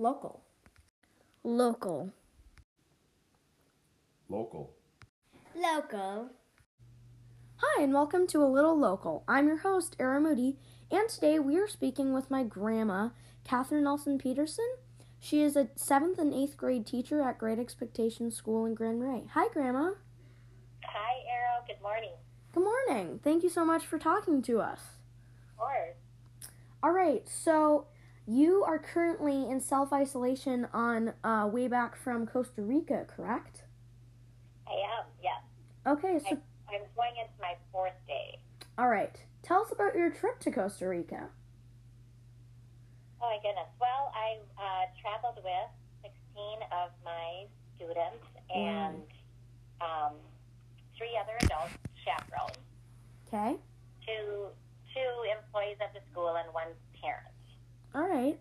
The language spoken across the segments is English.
Local. Local. Local. Local. Hi, and welcome to A Little Local. I'm your host, Era Moody, and today we are speaking with my grandma, Kathryn Nelson-Pedersen. She is a seventh and eighth grade teacher at Great Expectations School in Grand Marais. Hi, Grandma. Hi, Era. Good morning. Good morning. Thank you so much for talking to us. Of course. All right, so you are currently in self isolation on uh, way back from Costa Rica, correct? I am, yes. Okay, so I, I'm going into my fourth day. all right. Tell us about your trip to Costa Rica. Oh, my goodness. Well, I uh, traveled with 16 of my students and um, three other adults, chaperones, Okay. two, two employees of the school, and one parent. All right.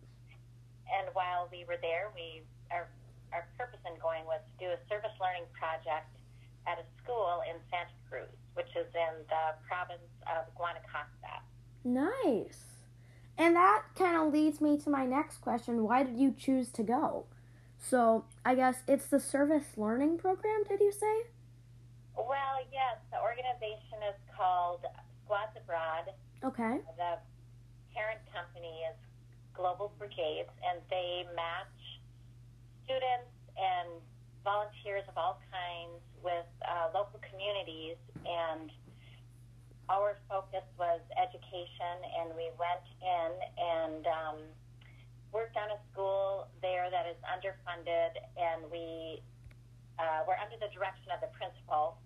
And while we were there, we our, our purpose in going was to do a service learning project at a school in Santa Cruz, which is in the province of Guanacaste. Nice. And that kind of leads me to my next question. Why did you choose to go? So, I guess it's the service learning program, did you say? Well, yes, the organization is called Squads Abroad. Okay. The parent company is Global Brigades, and they match students and volunteers of all kinds with uh, local communities. And our focus was education, and we went in and um, worked on a school there that is underfunded, and we uh, were under the direction of the principal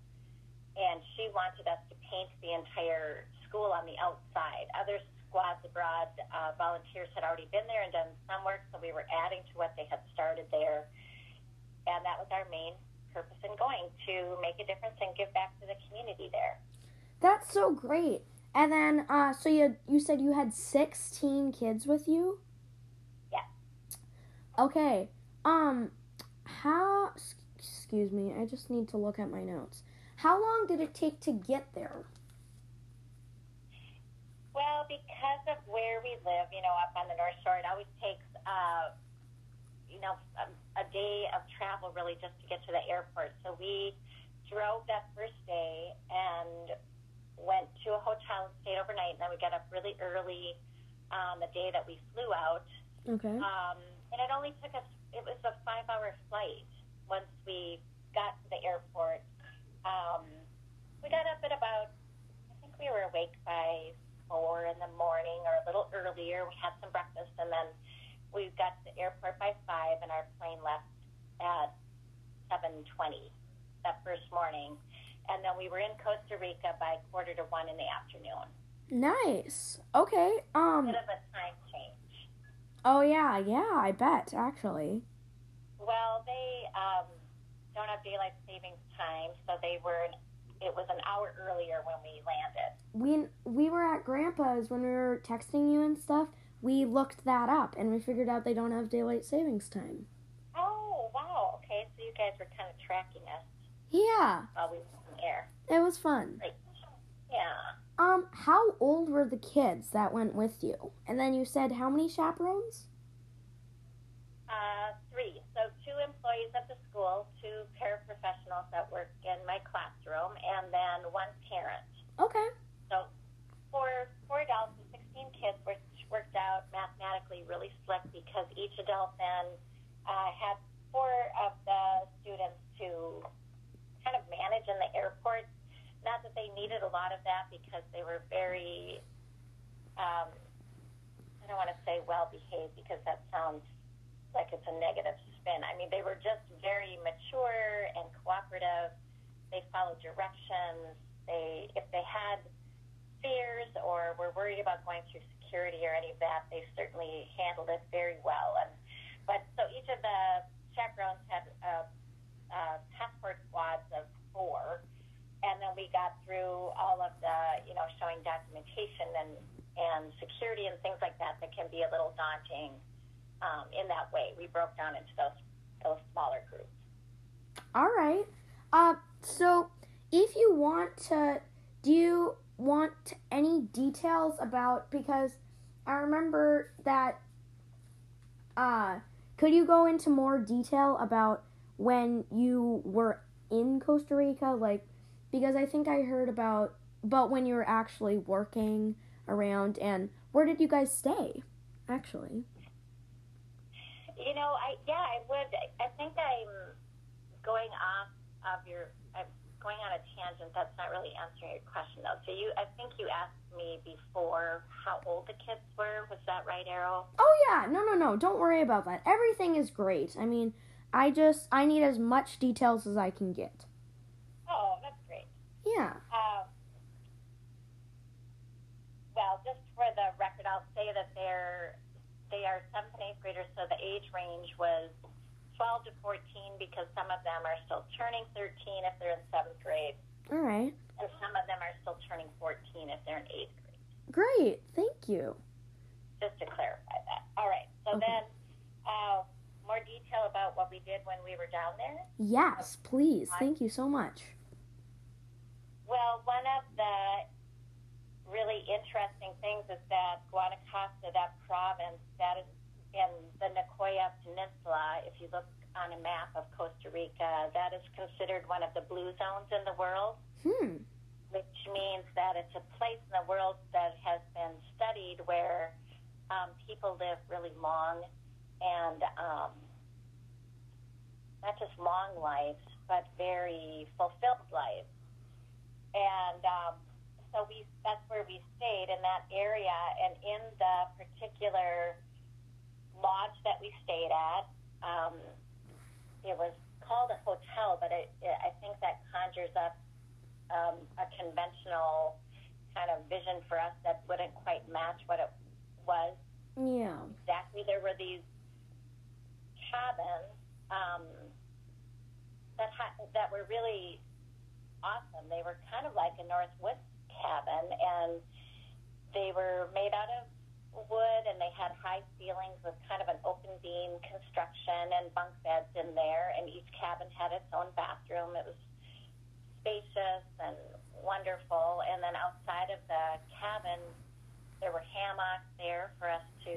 and she wanted us to paint the entire school on the outside. Other squads abroad uh, volunteers had already been there and done some work, so we were adding to what they had started there. And that was our main purpose in going to make a difference and give back to the community there. That's so great. And then, uh, so you you said you had sixteen kids with you. Yeah. Okay. Um, how? Excuse me. I just need to look at my notes. How long did it take to get there? Well, because of where we live, you know, up on the North Shore, it always takes, uh, you know, a, a day of travel really just to get to the airport. So we drove that first day and went to a hotel and stayed overnight. And then we got up really early on the day that we flew out. Okay. Um, and it only took us, it was a five hour flight once we got to the airport. Um, we got up at about, I think we were awake by four in the morning or a little earlier. We had some breakfast and then we got to the airport by five and our plane left at 7.20 that first morning. And then we were in Costa Rica by quarter to one in the afternoon. Nice. Okay. Um. Bit of a time change. Oh yeah, yeah. I bet actually. Well, they um, don't have daylight savings time, so they were. It was an hour earlier when we landed. We we were at Grandpa's when we were texting you and stuff. We looked that up and we figured out they don't have daylight savings time. Oh, wow. Okay, so you guys were kind of tracking us Yeah, while we were in the air. it was fun. Great. Yeah. Um, how old were the kids that went with you? And then you said how many chaperones? Uh, three. So two employees of the school, two paraprofessionals that work in my classroom, and then one parent. Okay. So four four adults and sixteen kids, which worked out mathematically really slick because each adult then uh, had four of the students to kind of manage in the airport. Not that they needed a lot of that because they were very, um, I don't want to say well behaved because that sounds like it's a negative spin. I mean, they were just very mature and cooperative. They followed directions. They, if they had fears or were worried about going through security or any of that, they certainly handled it very well. And but so each of the chaperones had uh, uh, passport squads of four, and then we got through all of the you know showing documentation and and security and things like that that can be a little daunting um, in that way. We broke down into those those smaller groups. All right. Uh, so if you want to, do you want any details about because I remember that uh could you go into more detail about when you were in Costa Rica? Like, because I think I heard about, but when you were actually working around, and where did you guys stay, actually? You know, I yeah, I would. I think I'm going off of your. I'm going on a tangent. That's not really answering your question though. So you, I think you asked me before how old the kids were. Was that right, Era? Oh yeah, no, no, no. Don't worry about that. Everything is great. I mean, I just I need as much details as I can get. Oh, that's great. Yeah. Um, well, just for the record, I'll say that they're they are seventh and eighth graders, so the age range was 12 to 14 because some of them are still turning 13 if they're in seventh grade, All right. and some of them are still turning 14 if they're in eighth grade. Great. Thank you. Just to clarify that. All right. So Okay. then, uh, more detail about what we did when we were down there. Yes, please. Thank you so much. Well, one of the really interesting things is that Guanacaste, that province, that is in the Nicoya Peninsula. If you look on a map of Costa Rica, that is considered one of the blue zones in the world, Hmm. which means that it's a place in the world that has been studied where um, people live really long and um, not just long lives, but very fulfilled lives. And um, so we that's where we stayed in that area and in the particular lodge that we stayed at um, it was called a hotel but it, it, i think that conjures up um, a conventional kind of vision for us that wouldn't quite match what it was Yeah. exactly there were these cabins um, that ha- that were really awesome. They were kind of like a Northwoods cabin, and they were made out of wood, and they had high ceilings with kind of an open beam construction and bunk beds in there. And each cabin had its own bathroom. It was spacious and wonderful. And then outside of the cabin, there were hammocks there for us to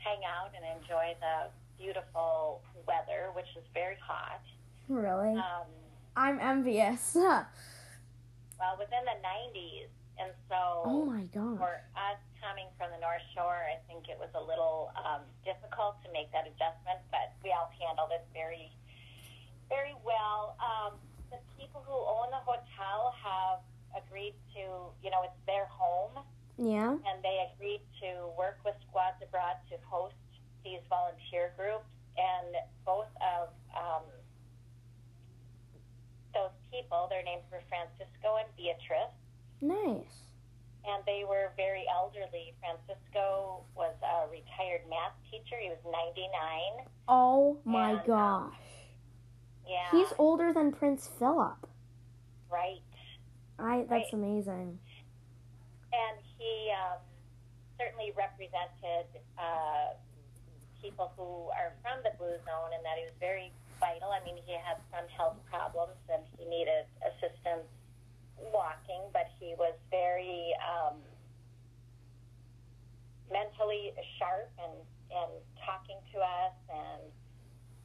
hang out and enjoy the beautiful weather, which is very hot. Really? Um, I'm envious. well, within the 90s, and so oh my gosh. for us coming from the North Shore, I think it was a little um, difficult to make that adjustment, but we all handled it very, very well. Um, the people who own the hotel have agreed to, you know, it's their home, Yeah. and they agreed to work with Squads Abroad to host these volunteer groups, and both of um, those people, their names were Francisco and Beatrice Nice. and they were very elderly. Francisco was a retired math teacher. He was 99. Oh my And, um, gosh. Yeah. He's older than Prince Philip. right. I that's Right. amazing. And he um, certainly represented uh, people who are from the Blue Zone and that he was very vital. I mean, he had some health problems and he needed assistance walking, but he was very um, mentally sharp and, and talking to us and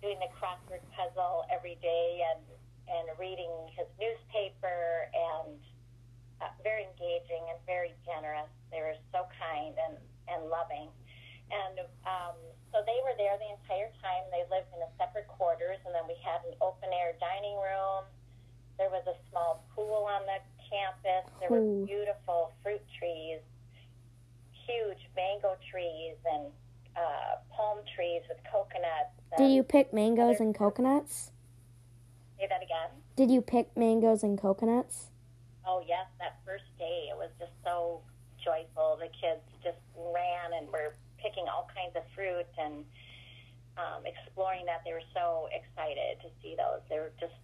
doing the crossword puzzle every day and, and reading his newspaper and uh, very engaging and very generous. They were so kind and, and loving. And um, so they were there the entire time. They lived in a separate quarters, and then we had an open air dining room. There was a small pool on the campus. There were beautiful fruit trees, huge mango trees, and uh, palm trees with coconuts. Did you pick mangoes and coconuts? Say that again? Did you pick mangoes and coconuts? Oh yes, that first day it was just so joyful. The kids just ran and were picking all kinds of fruit and um, exploring that. They were so excited to see those. They were just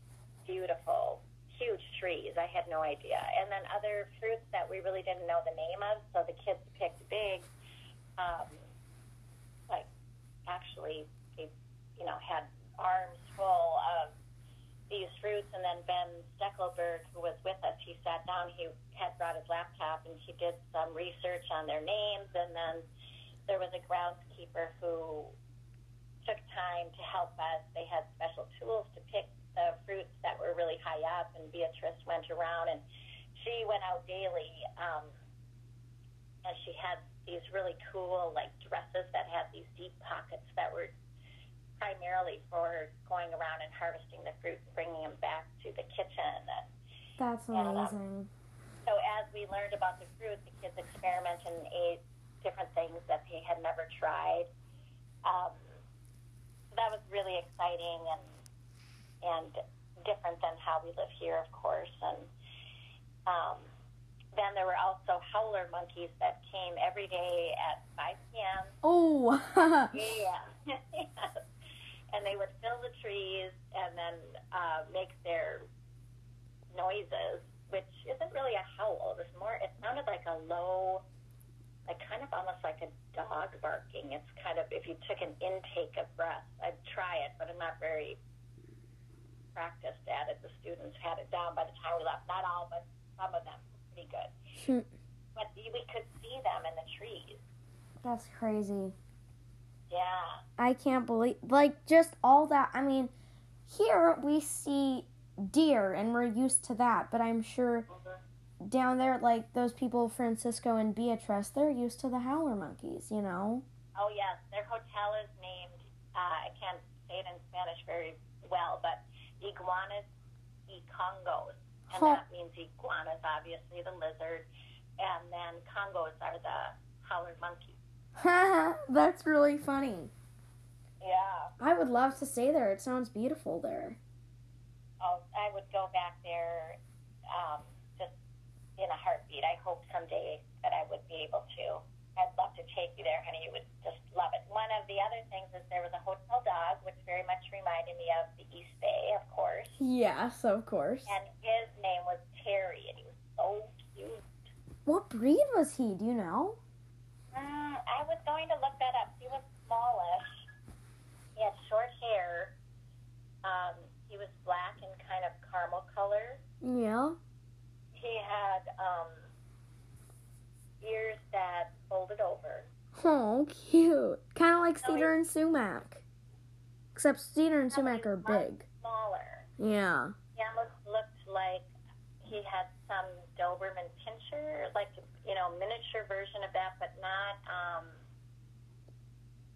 beautiful, huge trees. I had no idea. And then other fruits that we really didn't know the name of. So the kids picked big, um, like actually they, you know, had arms full of these fruits, and then Ben Steckelberg, who was with us, he sat down. He had brought his laptop, and he did some research on their names. And then there was a groundskeeper who took time to help us. They had special tools to pick the fruits that were really high up, and Beatrice went around and she went out daily. Um, and she had these really cool like dresses that had these deep pockets that were primarily for going around and harvesting the fruit and bringing them back to the kitchen. And That's And, um, amazing. So as we learned about the fruit, the kids experimented and ate different things that they had never tried. Um, so that was really exciting and and different than how we live here, of course. And um, then there were also howler monkeys that came every day at 5 p.m. Oh, Yeah. and they would fill the trees and then uh, make their noises, which isn't really a howl. It was more, it sounded like a low, like kind of almost like a dog barking. It's kind of, if you took an intake of breath, I'd try it, but I'm not very practiced at it. The students had it down by the time we left. Not all, but some of them pretty good. Hmm. But we could see them in the trees. that's crazy. Yeah. I can't believe, like, just all that. I mean, here we see deer and we're used to that, but I'm sure down there, like, those people, Francisco and Beatrice, they're used to the howler monkeys, you know? Oh yes, their hotel is named. Uh, I can't say it in Spanish very well, but iguanas y congos, and Huh. that means iguanas, obviously the lizard, and then congos are the howler monkeys. that's really funny. Yeah. I would love to stay there. It sounds beautiful there. Oh, I would go back there, um, just in a heartbeat. I hope someday that I would be able to. I'd love to take you there, honey. You would just love it. One of the other things is there was a hotel dog, which very much reminded me of the East Bay, of course. Yes, of course. and his name was Terry, and he was so cute. What breed was he? Do you know? Mm, I was going to look that up. He was smallish. He had short hair. Um, he was black and kind of caramel color. Yeah. He had um, ears that folded over. Oh, cute. Kind of like Cedar and Sumac. Except Cedar and Sumac are big. Smaller. Yeah. He almost looked like he had some Doberman Pinscher, like you know, miniature version of that, but not. Um,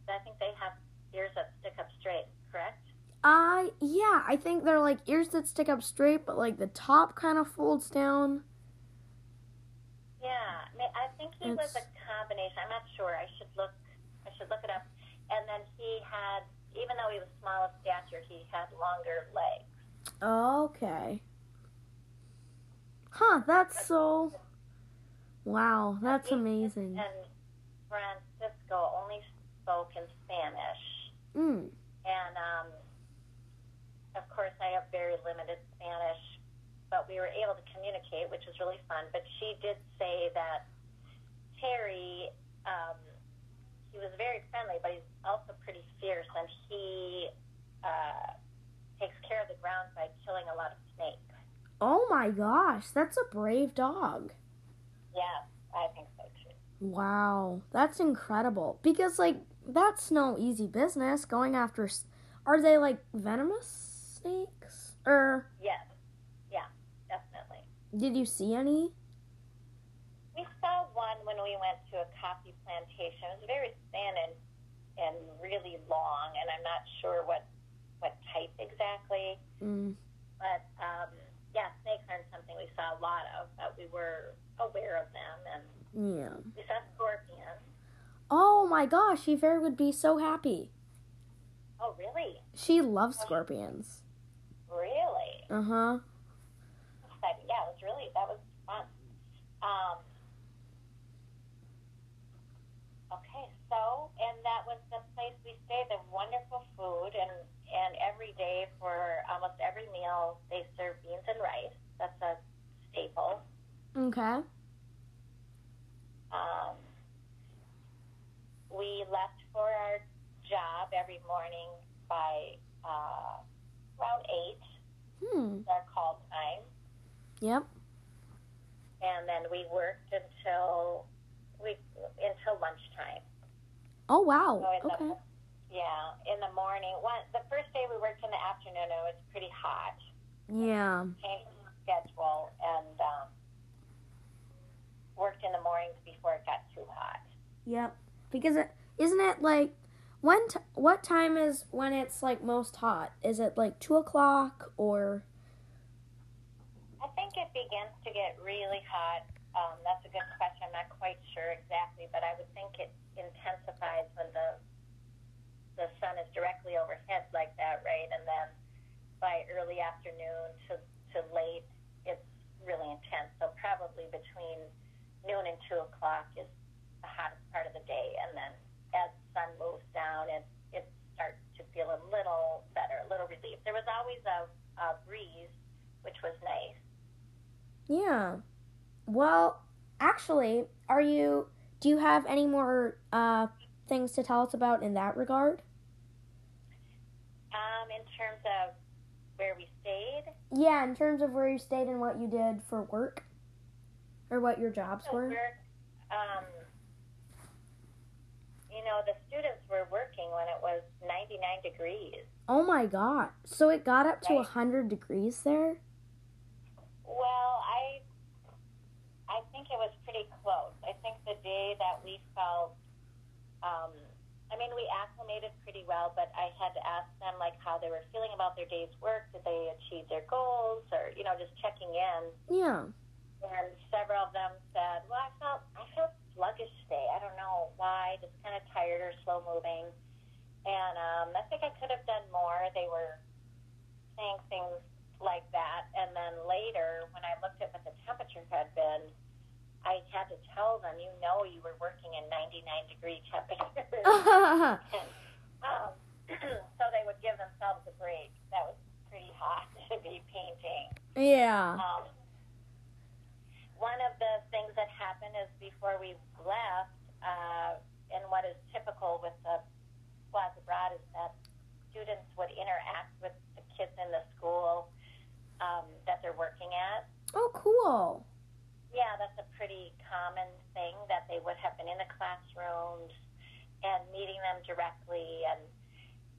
I think they have ears that stick up straight. Correct? Uh, yeah, I think they're like ears that stick up straight, but like the top kind of folds down. Yeah, I, think he was a combination. I'm not sure. I should look. I should look it up. And then he had, even though he was small of stature, he had longer legs. Okay. Huh, that's so. Wow, that's amazing. And Francisco only spoke in Spanish. Mm. And um, of course, I have very limited Spanish, but we were able to communicate, which was really fun. But she did say that Terry, um, he was very friendly, but he's also pretty fierce, and he uh, takes care of the grounds by killing a lot of snakes. Oh my gosh, that's a brave dog. Yeah, I think so too. Wow, that's incredible. Because like that's no easy business going after. s- Are they like venomous snakes? Or Yes, yeah, definitely. did you see any? We saw one when we went to a coffee plantation. It was very thin and and really long, and I'm not sure what what type exactly. Mm. But um, yeah, snakes aren't something we saw a lot of, but we were aware of them, and Yeah. we saw scorpions. Oh my gosh, Yver would be so happy. Oh, really? She loves scorpions. Uh huh. Exciting. Yeah, it was really that was fun. Um, okay, so and that was the place we stayed. The wonderful food, and and every day for almost every meal they serve beans and rice. That's a staple. Okay. Um, we left for our job every morning by uh, around eight. Hmm. Our call time. Yep. and then we worked until we until lunchtime. Oh wow. So Okay. the, Yeah, in the morning. One, the first day we worked in the afternoon, it was pretty hot. Yeah. Changed the schedule and um, worked in the mornings before it got too hot. Yep. Because it isn't it like when t- what time is when it's like most hot? Is it like two o'clock or? I think it begins to get really hot. Um, that's a good question. I'm not quite sure exactly, but I would think it intensifies when the the sun is directly overhead like that, right? And then by early afternoon to, to late, it's really intense. So probably between noon and two o'clock is the hottest part of the day, and then as moves down, it it starts to feel a little better, a little relief. There was always a, a breeze, which was nice. Yeah. Well, actually, are you? Do you have any more uh, things to tell us about in that regard? Um, in terms of where we stayed, Yeah, in terms of where you stayed and what you did for work, or what your jobs so were. we're, um, you know, the students were working when it was 99 degrees. Oh my god! So it got up to Right. hundred degrees there. Well, I I think it was pretty close. I think the day that we felt, um, I mean, we acclimated pretty well, but I had to ask them like how they were feeling about their day's work. Did they achieve their goals, or you know, just checking in. Yeah. And several of them said, "Well, I felt I felt sluggish today. I don't know why. Just kind of tired or slow moving." And um, I think I could have done more. They were saying things like that. And then later, when I looked at what the temperature had been, I had to tell them, "You know, you were working in 99 degree temperatures." um, so they would give themselves a break. That was pretty hot to be painting. yeah. Um, one of the things that happened is before we left, uh, and what is typical with the Squads Abroad is that students would interact with the kids in the school um, that they're working at. Oh, cool. Yeah, that's a pretty common thing that they would have been in the classrooms and meeting them directly, and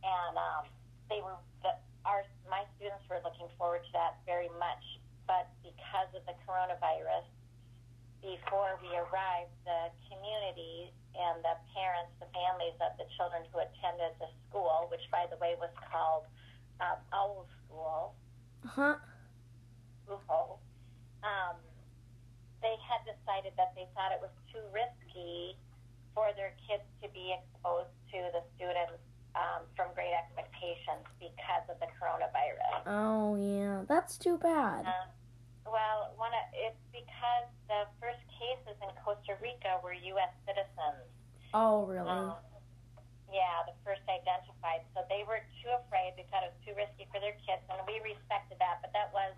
and um, they were the, our my students were looking forward to that very much. But because of the coronavirus, before we arrived, the community and the parents, the families of the children who attended the school, which by the way was called um, Owl School, Huh? Um, they had decided that they thought it was too risky for their kids to be exposed to the students um, from Great Expectations because of the coronavirus. Oh yeah, that's too bad. Uh, well, one of, it's because the first cases in Costa Rica were U.S. citizens. Oh really? Um, yeah, the first identified. So they were too afraid. They thought it was too risky for their kids, and we respected that. But that was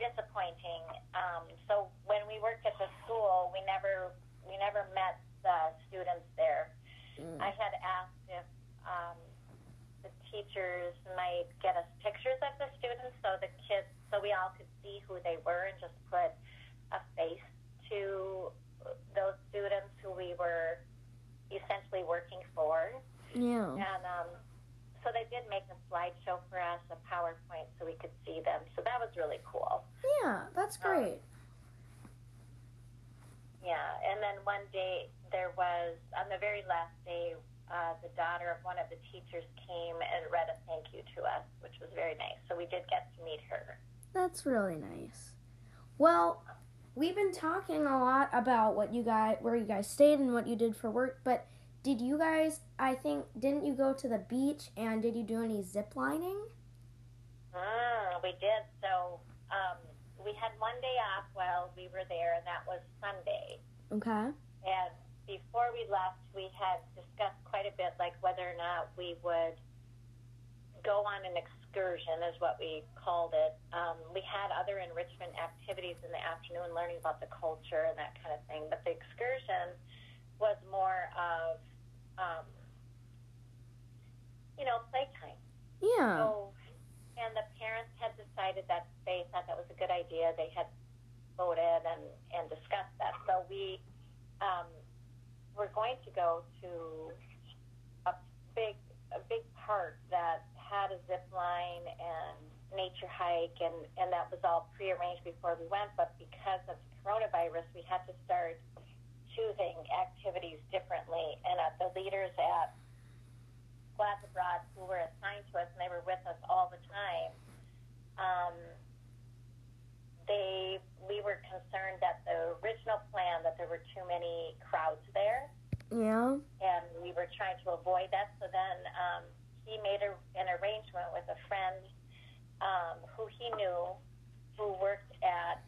disappointing. Um, so when we worked at the school, we never we never met the students there. Mm. I had asked if um, the teachers might get us pictures of the students so the kids, so we all could see who they were and just put a face to those students who we were essentially working for. Yeah. And um, so they did make a slideshow for us, a PowerPoint, so we could see them. So that was really cool. Yeah, that's great. Yeah, and then one day there was, on the very last day, uh, the daughter of one of the teachers came and read a thank you to us, which was very nice. So we did get to meet her. That's really nice. Well, we've been talking a lot about what you guys, where you guys stayed and what you did for work, but did you guys, I think, didn't you go to the beach and did you do any zip lining? Mm, we did. So um, we had one day off while we were there, and that was Sunday. Okay. And before we left, we had discussed quite a bit, like whether or not we would go on an excursion, is what we called it. Um, we had other enrichment activities in the afternoon, learning about the culture and that kind of thing. But the excursion was more of, um, you know, playtime. Yeah. So, and the parents had decided that they thought that was a good idea. They had voted and, and discussed that. So we um, were going to go to a big a big park that had a zip line and nature hike, and, and that was all prearranged before we went. But because of coronavirus, we had to start choosing activities differently. And uh, the leaders at Squads Abroad, who were assigned to us, and they were with us all the time, um, they we were concerned that the original plan that there were too many crowds there, Yeah. and we were trying to avoid that. So then um, he made a, an arrangement with a friend um, who he knew, who worked at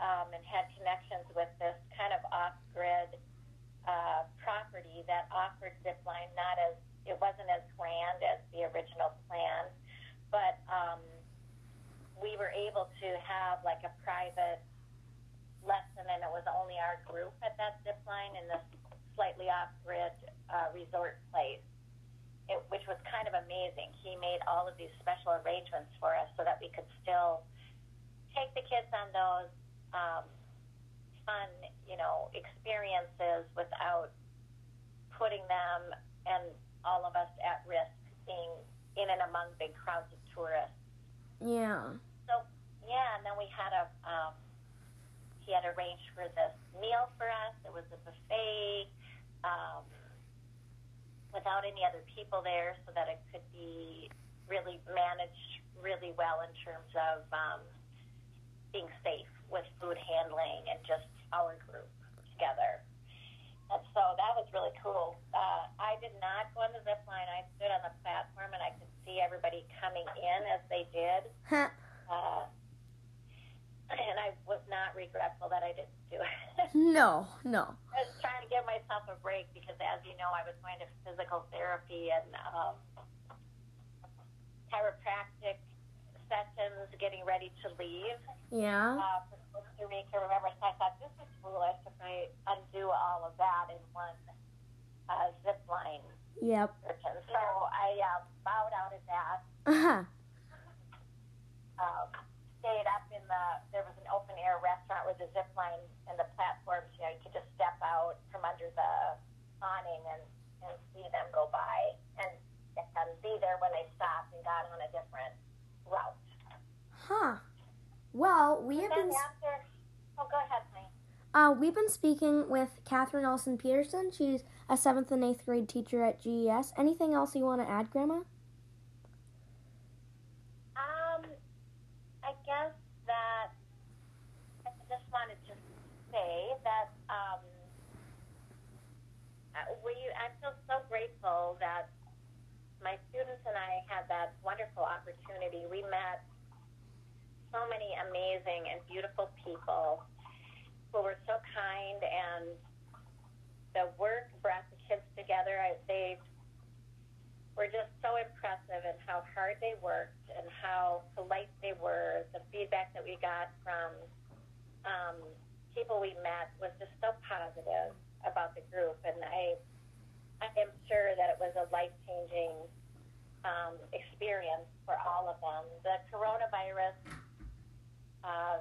um, and had connections with this kind of off-grid uh, property that offered zipline. Not as it wasn't as grand as the original plan, but um, we were able to have like a private lesson, and it was only our group at that zip line in this slightly off-grid uh, resort place, it, which was kind of amazing. He made all of these special arrangements for us so that we could still take the kids on those um, fun, you know, experiences without putting them and all of us at risk being in and among big crowds of tourists. Yeah. So yeah, and then we had a um, he had arranged for this meal for us. It was a buffet um, without any other people there, so that it could be really managed really well in terms of um, being safe with food handling and just our group together. And so that was really cool. Uh, I did not go on the zip line. I stood on the platform and I could see everybody coming in as they did. Huh. Uh, and I was not regretful that I didn't do it. No, no. I was give myself a break because, as you know, I was going to physical therapy and um, chiropractic sessions, getting ready to leave Yeah. uh, for Costa Rica. Remember, so I thought this is foolish if I undo all of that in one uh, zip line Yep. session. So I um, bowed out of that. Uh-huh. um, stayed up in the there was an open air restaurant with a zip line and the platforms you know you could just step out from under the awning and and see them go by and and be there when they stopped and got on a different route Huh. Well, we have been after oh go ahead uh, we've been speaking with Kathryn Nelson-Pedersen. She's a seventh and eighth grade teacher at GES. Anything else you want to add, Grandma? um I guess that I just wanted to say that um uh, we I feel so grateful that my students and I had that wonderful opportunity. We met so many amazing and beautiful people who were so kind, and the work brought the kids together. I, they were just so impressive in how hard they worked and how polite they were. The feedback that we got from um, people we met was just so positive about the group, and I I am sure that it was a life changing um, experience for all of them. The coronavirus, uh,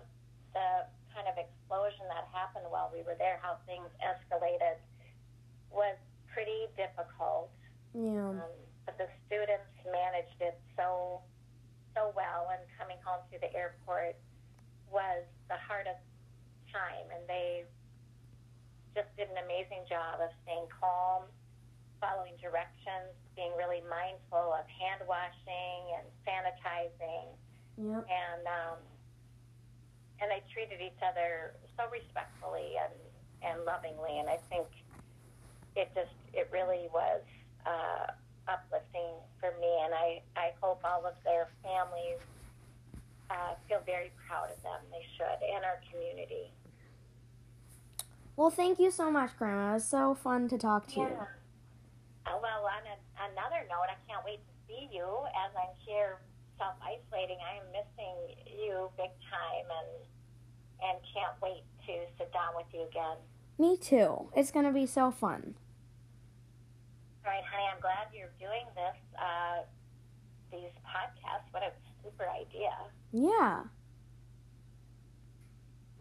the kind of explosion that happened while we were there, how things escalated, was pretty difficult. Yeah. Um, but the students managed it so so well, and coming home through the airport was the hardest time, and they just did an amazing job of staying calm, following directions, being really mindful of hand washing and sanitizing, Yep. and um, and they treated each other so respectfully and and lovingly, and I think it just it really was uh, uplifting for me, and I I hope all of their families uh, feel very proud of them. They should, and our community. Well, thank you so much, Grandma. It was so fun to talk to you. Yeah. Uh, well, on a, another note, I can't wait to see you as I'm here self isolating. I am missing you big time, and and can't wait to sit down with you again. Me too. It's gonna be so fun. All right, honey, I'm glad you're doing this. Uh, these podcasts. What a super idea. Yeah.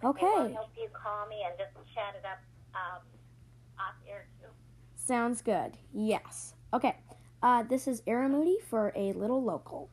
I'll Okay. help you call me and just chat it up um, off air. Sounds good. Yes. Okay. Uh, this is Era Moody for a little local.